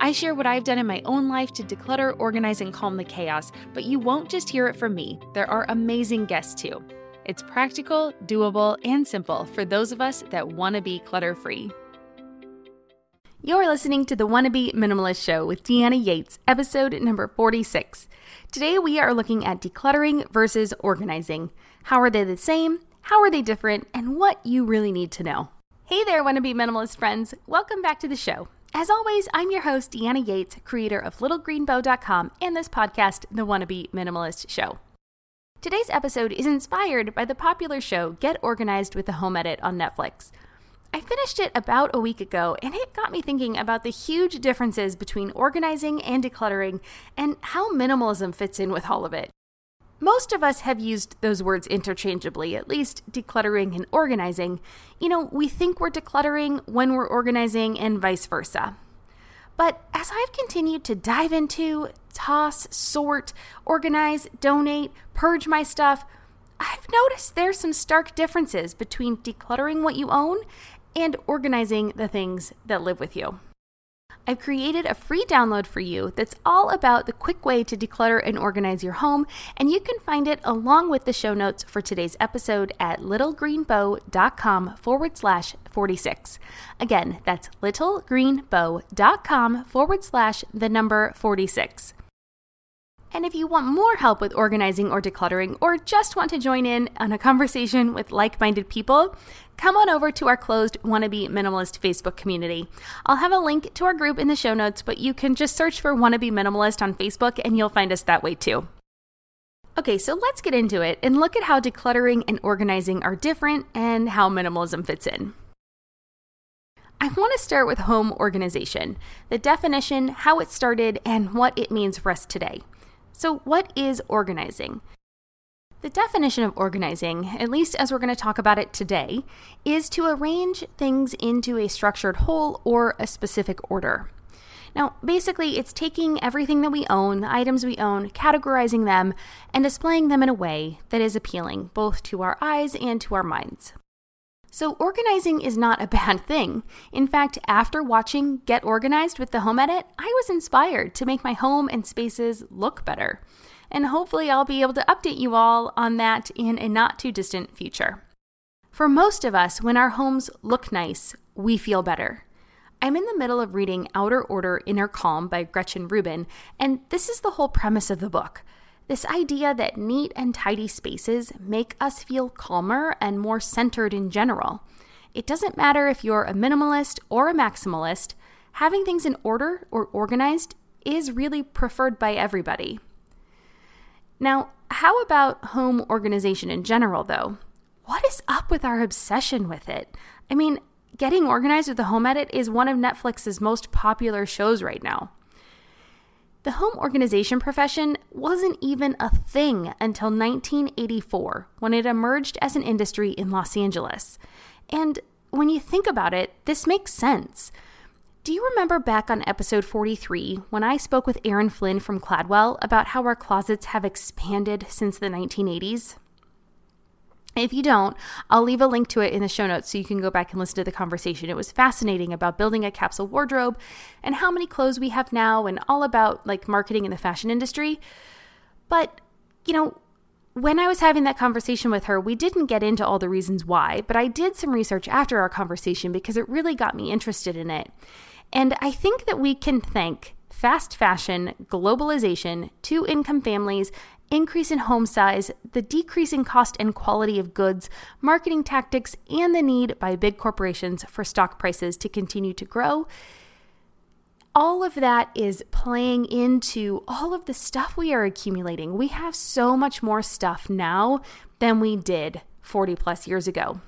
I share what I've done in my own life to declutter, organize, and calm the chaos, but you won't just hear it from me. There are amazing guests too. It's practical, doable, and simple for those of us that want to be clutter free. You're listening to the Wanna Be Minimalist Show with Deanna Yates, episode number 46. Today we are looking at decluttering versus organizing. How are they the same? How are they different? And what you really need to know. Hey there, Wanna Be Minimalist friends. Welcome back to the show. As always, I'm your host, Deanna Yates, creator of LittleGreenBow.com and this podcast, The Wanna Minimalist Show. Today's episode is inspired by the popular show Get Organized with the Home Edit on Netflix. I finished it about a week ago, and it got me thinking about the huge differences between organizing and decluttering and how minimalism fits in with all of it. Most of us have used those words interchangeably, at least decluttering and organizing. You know, we think we're decluttering when we're organizing, and vice versa. But as I've continued to dive into, toss, sort, organize, donate, purge my stuff, I've noticed there's some stark differences between decluttering what you own and organizing the things that live with you. I've created a free download for you that's all about the quick way to declutter and organize your home, and you can find it along with the show notes for today's episode at littlegreenbow.com forward slash 46. Again, that's littlegreenbow.com forward slash the number 46. And if you want more help with organizing or decluttering, or just want to join in on a conversation with like minded people, come on over to our closed Wannabe Minimalist Facebook community. I'll have a link to our group in the show notes, but you can just search for Wannabe Minimalist on Facebook and you'll find us that way too. Okay, so let's get into it and look at how decluttering and organizing are different and how minimalism fits in. I want to start with home organization, the definition, how it started, and what it means for us today. So, what is organizing? The definition of organizing, at least as we're going to talk about it today, is to arrange things into a structured whole or a specific order. Now, basically, it's taking everything that we own, the items we own, categorizing them, and displaying them in a way that is appealing both to our eyes and to our minds. So, organizing is not a bad thing. In fact, after watching Get Organized with the Home Edit, I was inspired to make my home and spaces look better and hopefully I'll be able to update you all on that in a not too distant future. For most of us, when our homes look nice, we feel better. I'm in the middle of reading Outer Order, Inner Calm by Gretchen Rubin, and this is the whole premise of the book. This idea that neat and tidy spaces make us feel calmer and more centered in general. It doesn't matter if you're a minimalist or a maximalist, having things in order or organized is really preferred by everybody. Now, how about home organization in general, though? What is up with our obsession with it? I mean, getting organized with the home edit is one of Netflix's most popular shows right now. The home organization profession wasn't even a thing until 1984 when it emerged as an industry in Los Angeles. And when you think about it, this makes sense. Do you remember back on episode 43 when I spoke with Erin Flynn from Cladwell about how our closets have expanded since the 1980s? If you don't, I'll leave a link to it in the show notes so you can go back and listen to the conversation. It was fascinating about building a capsule wardrobe and how many clothes we have now and all about like marketing in the fashion industry. But, you know, when I was having that conversation with her, we didn't get into all the reasons why, but I did some research after our conversation because it really got me interested in it. And I think that we can thank fast fashion, globalization, two income families, increase in home size, the decrease in cost and quality of goods, marketing tactics, and the need by big corporations for stock prices to continue to grow. All of that is playing into all of the stuff we are accumulating. We have so much more stuff now than we did 40 plus years ago.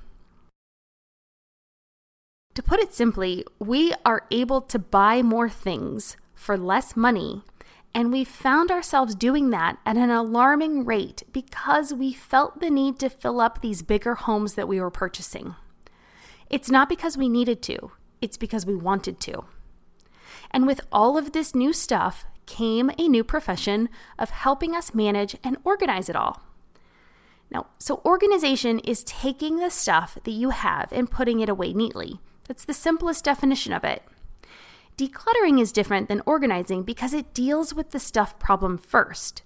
To put it simply, we are able to buy more things for less money And we found ourselves doing that at an alarming rate because we felt the need to fill up these bigger homes that we were purchasing. It's not because we needed to, it's because we wanted to. And with all of this new stuff came a new profession of helping us manage and organize it all. Now, so organization is taking the stuff that you have and putting it away neatly. That's the simplest definition of it. Decluttering is different than organizing because it deals with the stuff problem first.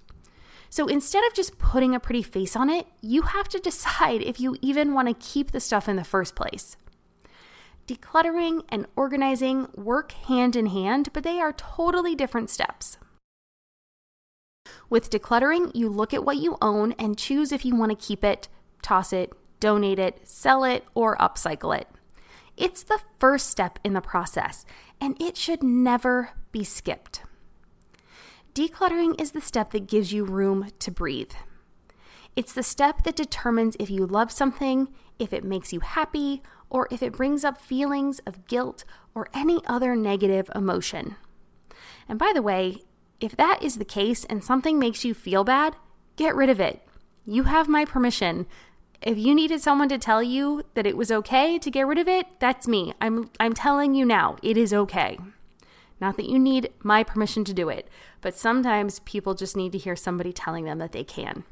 So instead of just putting a pretty face on it, you have to decide if you even want to keep the stuff in the first place. Decluttering and organizing work hand in hand, but they are totally different steps. With decluttering, you look at what you own and choose if you want to keep it, toss it, donate it, sell it, or upcycle it. It's the first step in the process, and it should never be skipped. Decluttering is the step that gives you room to breathe. It's the step that determines if you love something, if it makes you happy, or if it brings up feelings of guilt or any other negative emotion. And by the way, if that is the case and something makes you feel bad, get rid of it. You have my permission. If you needed someone to tell you that it was okay to get rid of it, that's me. I'm I'm telling you now, it is okay. Not that you need my permission to do it, but sometimes people just need to hear somebody telling them that they can.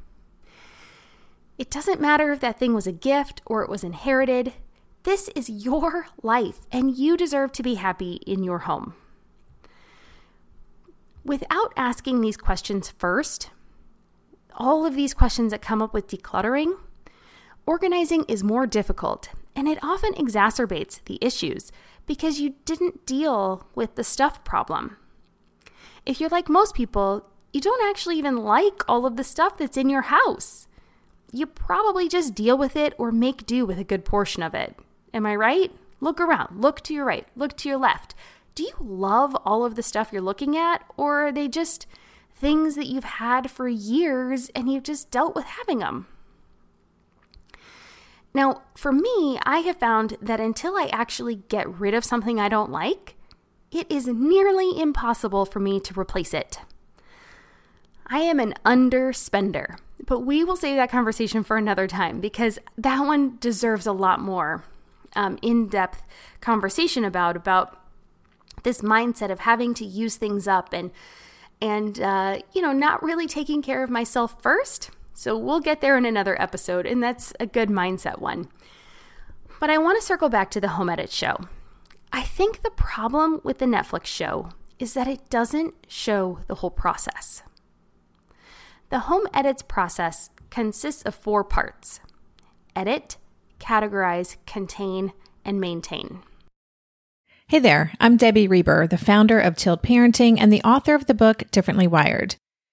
It doesn't matter if that thing was a gift or it was inherited. This is your life, and you deserve to be happy in your home. Without asking these questions first, all of these questions that come up with decluttering, organizing is more difficult and it often exacerbates the issues because you didn't deal with the stuff problem. If you're like most people, you don't actually even like all of the stuff that's in your house. You probably just deal with it or make do with a good portion of it. Am I right? Look around, look to your right, look to your left do you love all of the stuff you're looking at, or are they just things that you've had for years and you've just dealt with having them? Now, for me, I have found that until I actually get rid of something I don't like, it is nearly impossible for me to replace it. I am an underspender, but we will save that conversation for another time because that one deserves a lot more um, in depth conversation about about this mindset of having to use things up and and uh, you know not really taking care of myself first so we'll get there in another episode and that's a good mindset one. But i want to circle back to the home edit show. I think the problem with the netflix show is that it doesn't show the whole process. The home edits process consists of four parts edit categorize contain and maintain. Hey there, I'm Debbie Reber, the founder of Tilt Parenting and the author of the book Differently Wired.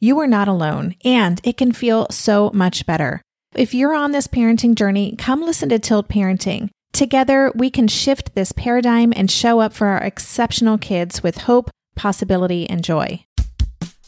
you are not alone, and it can feel so much better. If you're on this parenting journey, come listen to Tilt Parenting. Together, we can shift this paradigm and show up for our exceptional kids with hope, possibility, and joy.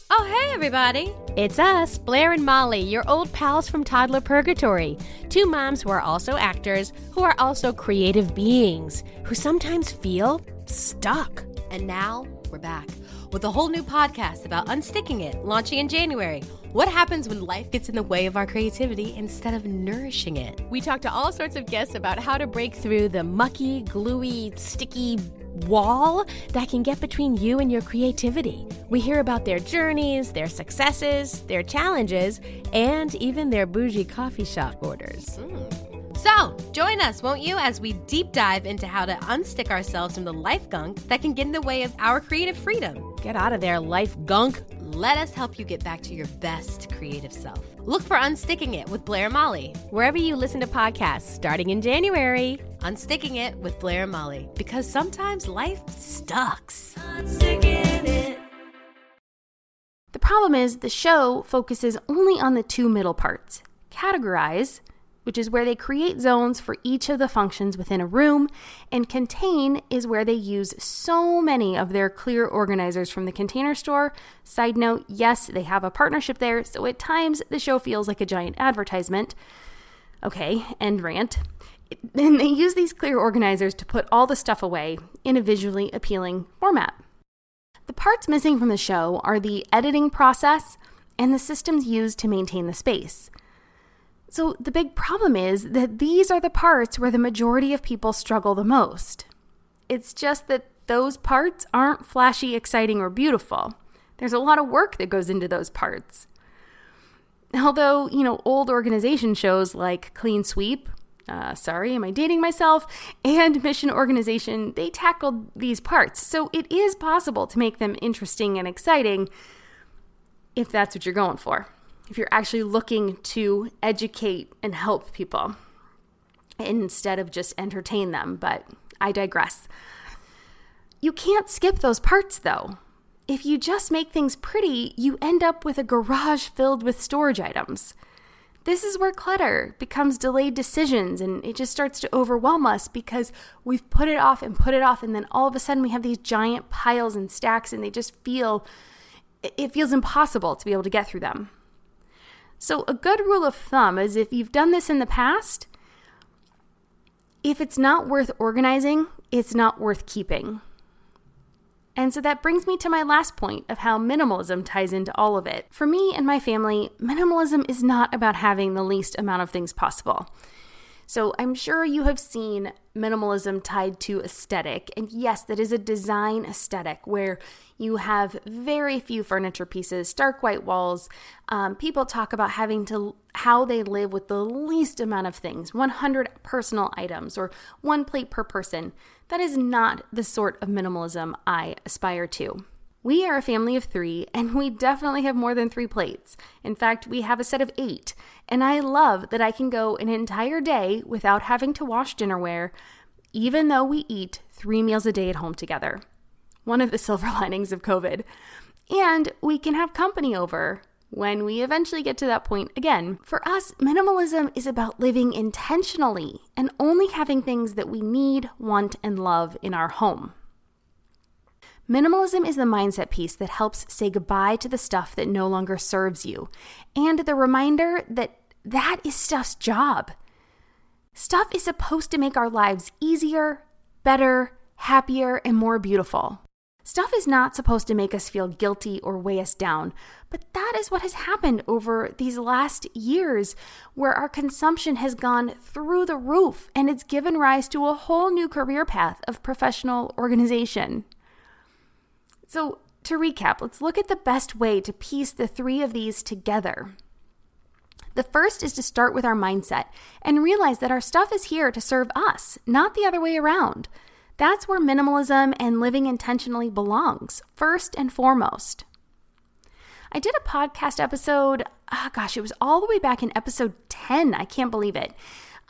Oh, hey, everybody. It's us, Blair and Molly, your old pals from Toddler Purgatory. Two moms who are also actors, who are also creative beings, who sometimes feel stuck. And now we're back with a whole new podcast about unsticking it, launching in January. What happens when life gets in the way of our creativity instead of nourishing it? We talk to all sorts of guests about how to break through the mucky, gluey, sticky wall that can get between you and your creativity. We hear about their journeys, their successes, their challenges, and even their bougie coffee shop orders. Mm. So, join us, won't you, as we deep dive into how to unstick ourselves from the life gunk that can get in the way of our creative freedom. Get out of there, life gunk. Let us help you get back to your best creative self. Look for Unsticking It with Blair and Molly. Wherever you listen to podcasts, starting in January. Unsticking It with Blair and Molly, because sometimes life sucks. The problem is the show focuses only on the two middle parts categorize which is where they create zones for each of the functions within a room, and contain is where they use so many of their clear organizers from the container store. Side note, yes, they have a partnership there, so at times the show feels like a giant advertisement. Okay, end rant. And they use these clear organizers to put all the stuff away in a visually appealing format. The parts missing from the show are the editing process and the systems used to maintain the space. So, the big problem is that these are the parts where the majority of people struggle the most. It's just that those parts aren't flashy, exciting, or beautiful. There's a lot of work that goes into those parts. Although, you know, old organization shows like Clean Sweep, uh, sorry, am I dating myself? And Mission Organization, they tackled these parts. So it is possible to make them interesting and exciting if that's what you're going for if you're actually looking to educate and help people instead of just entertain them. But I digress. You can't skip those parts though. If you just make things pretty, you end up with a garage filled with storage items. This is where clutter becomes delayed decisions and it just starts to overwhelm us because we've put it off and put it off, and then all of a sudden we have these giant piles and stacks, and they just feel it feels impossible to be able to get through them. So, a good rule of thumb is if you've done this in the past, if it's not worth organizing, it's not worth keeping. And so that brings me to my last point of how minimalism ties into all of it. For me and my family, minimalism is not about having the least amount of things possible. So I'm sure you have seen minimalism tied to aesthetic. And yes, that is a design aesthetic where you have very few furniture pieces, stark white walls. Um, people talk about having to how they live with the least amount of things 100 personal items or one plate per person. That is not the sort of minimalism I aspire to. We are a family of three, and we definitely have more than three plates. In fact, we have a set of eight, and I love that I can go an entire day without having to wash dinnerware, even though we eat three meals a day at home together. One of the silver linings of COVID. And we can have company over when we eventually get to that point again. For us, minimalism is about living intentionally and only having things that we need, want, and love in our home. Minimalism is the mindset piece that helps say goodbye to the stuff that no longer serves you, and the reminder that that is stuff's job. Stuff is supposed to make our lives easier, better, happier, and more beautiful. Stuff is not supposed to make us feel guilty or weigh us down, but that is what has happened over these last years, where our consumption has gone through the roof and it's given rise to a whole new career path of professional organization. So, to recap, let's look at the best way to piece the three of these together. The first is to start with our mindset and realize that our stuff is here to serve us, not the other way around. That's where minimalism and living intentionally belongs, first and foremost. I did a podcast episode, oh gosh, it was all the way back in episode 10. I can't believe it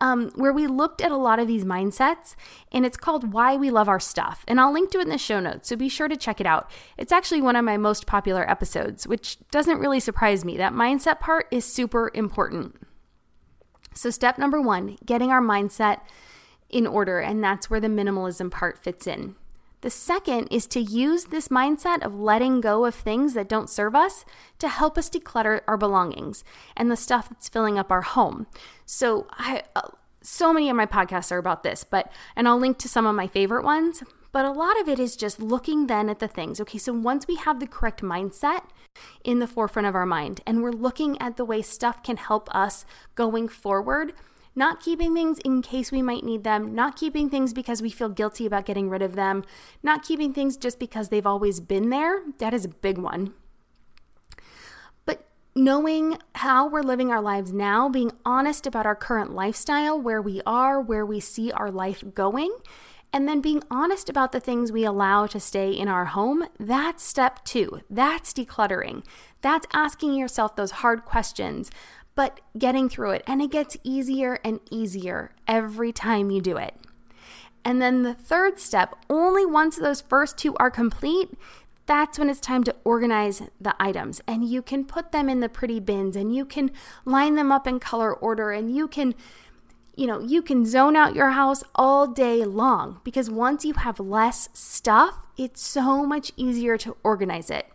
um, where we looked at a lot of these mindsets, and it's called Why We Love Our Stuff. And I'll link to it in the show notes, so be sure to check it out. It's actually one of my most popular episodes, which doesn't really surprise me. That mindset part is super important. So, step number one getting our mindset in order, and that's where the minimalism part fits in. The second is to use this mindset of letting go of things that don't serve us to help us declutter our belongings and the stuff that's filling up our home. So, I uh, so many of my podcasts are about this, but and I'll link to some of my favorite ones, but a lot of it is just looking then at the things. Okay, so once we have the correct mindset in the forefront of our mind and we're looking at the way stuff can help us going forward, not keeping things in case we might need them, not keeping things because we feel guilty about getting rid of them, not keeping things just because they've always been there. That is a big one. But knowing how we're living our lives now, being honest about our current lifestyle, where we are, where we see our life going, and then being honest about the things we allow to stay in our home, that's step two. That's decluttering. That's asking yourself those hard questions, but getting through it. And it gets easier and easier every time you do it. And then the third step, only once those first two are complete, that's when it's time to organize the items. And you can put them in the pretty bins and you can line them up in color order and you can you know, you can zone out your house all day long because once you have less stuff, it's so much easier to organize it.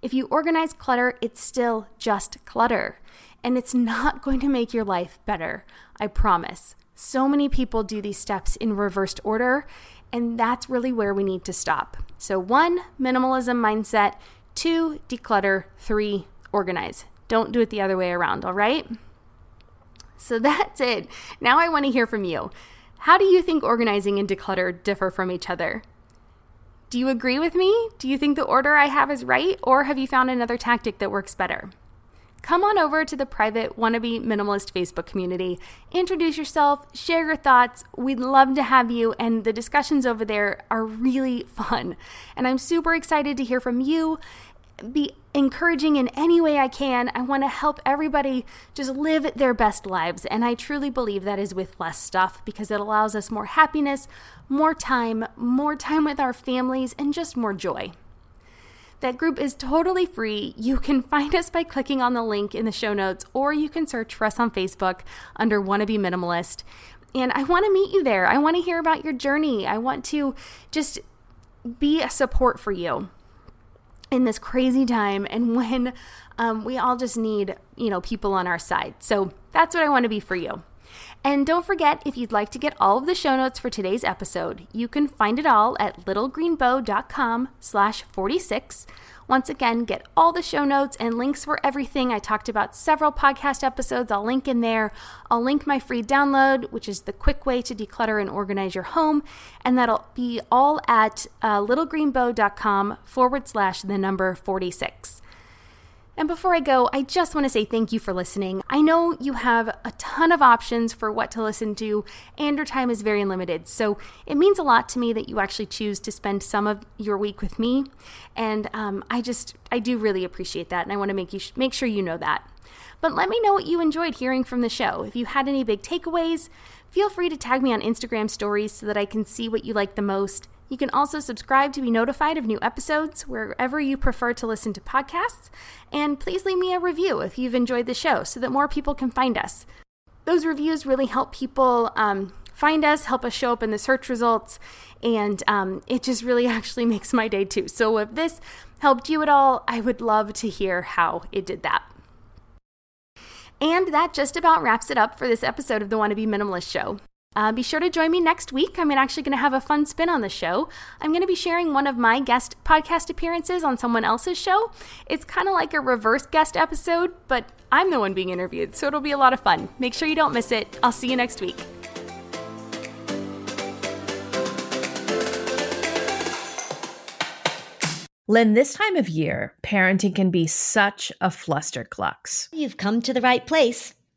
If you organize clutter, it's still just clutter and it's not going to make your life better. I promise. So many people do these steps in reversed order, and that's really where we need to stop. So, one, minimalism mindset, two, declutter, three, organize. Don't do it the other way around, all right? So that's it. Now I want to hear from you. How do you think organizing and declutter differ from each other? Do you agree with me? Do you think the order I have is right, or have you found another tactic that works better? Come on over to the private Wannabe Minimalist Facebook community. Introduce yourself, share your thoughts. We'd love to have you, and the discussions over there are really fun. And I'm super excited to hear from you. Be encouraging in any way I can. I want to help everybody just live their best lives. And I truly believe that is with less stuff because it allows us more happiness, more time, more time with our families, and just more joy. That group is totally free. You can find us by clicking on the link in the show notes, or you can search for us on Facebook under Wannabe Minimalist. And I want to meet you there. I want to hear about your journey. I want to just be a support for you in this crazy time and when um, we all just need, you know, people on our side. So that's what I want to be for you. And don't forget, if you'd like to get all of the show notes for today's episode, you can find it all at littlegreenbow.com slash 46. Once again, get all the show notes and links for everything. I talked about several podcast episodes. I'll link in there. I'll link my free download, which is the quick way to declutter and organize your home. And that'll be all at uh, littlegreenbow.com forward slash the number 46. And before I go, I just want to say thank you for listening. I know you have a ton of options for what to listen to, and your time is very limited. So it means a lot to me that you actually choose to spend some of your week with me. And um, I just, I do really appreciate that. And I want to make you sh- make sure you know that. But let me know what you enjoyed hearing from the show. If you had any big takeaways, feel free to tag me on Instagram stories so that I can see what you like the most. You can also subscribe to be notified of new episodes wherever you prefer to listen to podcasts. And please leave me a review if you've enjoyed the show so that more people can find us. Those reviews really help people um, find us, help us show up in the search results, and um, it just really actually makes my day too. So if this helped you at all, I would love to hear how it did that. And that just about wraps it up for this episode of the Wanna Be Minimalist Show. Uh, be sure to join me next week. I'm actually going to have a fun spin on the show. I'm going to be sharing one of my guest podcast appearances on someone else's show. It's kind of like a reverse guest episode, but I'm the one being interviewed, so it'll be a lot of fun. Make sure you don't miss it. I'll see you next week. Lynn, this time of year, parenting can be such a flusterclux. You've come to the right place.